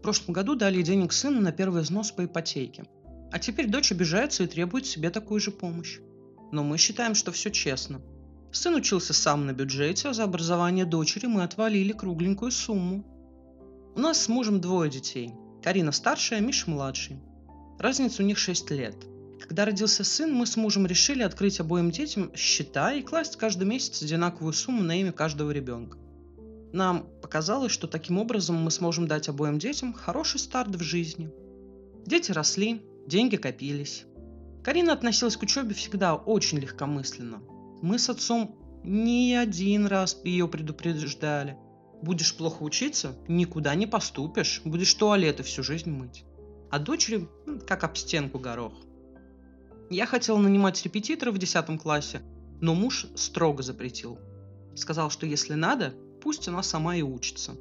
В прошлом году дали денег сыну на первый взнос по ипотеке. А теперь дочь обижается и требует себе такую же помощь. Но мы считаем, что все честно. Сын учился сам на бюджете, а за образование дочери мы отвалили кругленькую сумму. У нас с мужем двое детей. Карина старшая, Миша младший. Разница у них 6 лет. Когда родился сын, мы с мужем решили открыть обоим детям счета и класть каждый месяц одинаковую сумму на имя каждого ребенка. Нам показалось, что таким образом мы сможем дать обоим детям хороший старт в жизни. Дети росли, деньги копились. Карина относилась к учебе всегда очень легкомысленно. Мы с отцом не один раз ее предупреждали. Будешь плохо учиться, никуда не поступишь, будешь туалеты всю жизнь мыть. А дочери как об стенку горох. Я хотела нанимать репетитора в 10 классе, но муж строго запретил. Сказал, что если надо, пусть она сама и учится.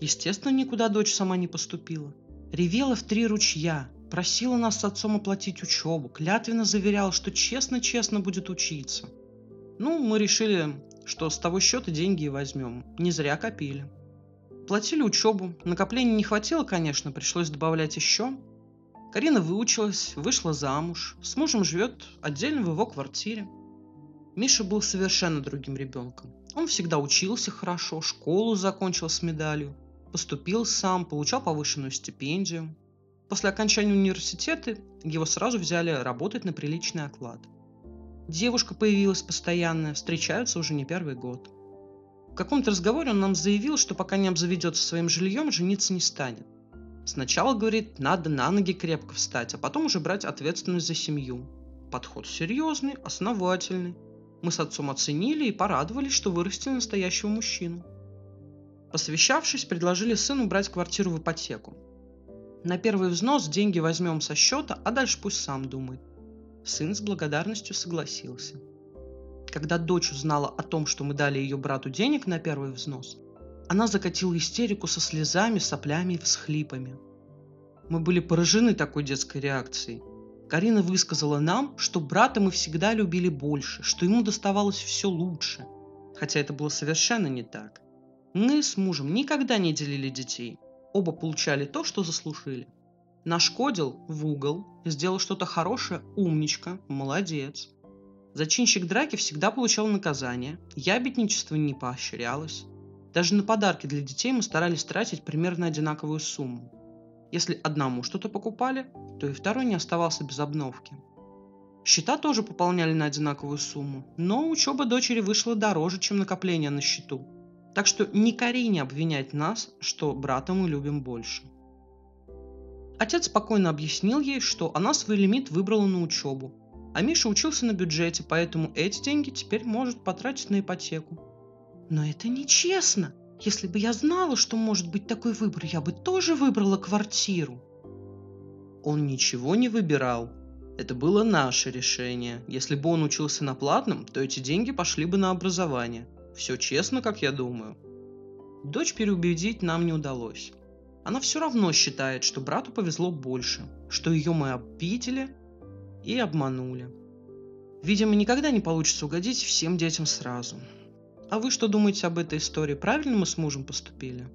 Естественно, никуда дочь сама не поступила. Ревела в три ручья, просила нас с отцом оплатить учебу, клятвенно заверяла, что честно-честно будет учиться. Ну, мы решили, что с того счета деньги и возьмем. Не зря копили. Платили учебу. Накоплений не хватило, конечно, пришлось добавлять еще. Карина выучилась, вышла замуж. С мужем живет отдельно в его квартире. Миша был совершенно другим ребенком. Он всегда учился хорошо, школу закончил с медалью, поступил сам, получал повышенную стипендию. После окончания университета его сразу взяли работать на приличный оклад. Девушка появилась постоянно, встречаются уже не первый год. В каком-то разговоре он нам заявил, что пока не обзаведется своим жильем, жениться не станет. Сначала, говорит, надо на ноги крепко встать, а потом уже брать ответственность за семью. Подход серьезный, основательный. Мы с отцом оценили и порадовались, что вырастили настоящего мужчину. Посовещавшись, предложили сыну брать квартиру в ипотеку. На первый взнос деньги возьмем со счета, а дальше пусть сам думает. Сын с благодарностью согласился. Когда дочь узнала о том, что мы дали ее брату денег на первый взнос, она закатила истерику со слезами, соплями и всхлипами. Мы были поражены такой детской реакцией – Карина высказала нам, что брата мы всегда любили больше, что ему доставалось все лучше. Хотя это было совершенно не так. Мы с мужем никогда не делили детей. Оба получали то, что заслужили. Нашкодил в угол, сделал что-то хорошее, умничка, молодец. Зачинщик драки всегда получал наказание, я бедничество не поощрялась. Даже на подарки для детей мы старались тратить примерно одинаковую сумму. Если одному что-то покупали, то и второй не оставался без обновки. Счета тоже пополняли на одинаковую сумму, но учеба дочери вышла дороже, чем накопление на счету. Так что не Карине обвинять нас, что брата мы любим больше. Отец спокойно объяснил ей, что она свой лимит выбрала на учебу, а Миша учился на бюджете, поэтому эти деньги теперь может потратить на ипотеку. Но это нечестно, если бы я знала, что может быть такой выбор, я бы тоже выбрала квартиру. Он ничего не выбирал. Это было наше решение. Если бы он учился на платном, то эти деньги пошли бы на образование. Все честно, как я думаю. Дочь переубедить нам не удалось. Она все равно считает, что брату повезло больше, что ее мы обидели и обманули. Видимо, никогда не получится угодить всем детям сразу. А вы что думаете об этой истории? Правильно мы с мужем поступили?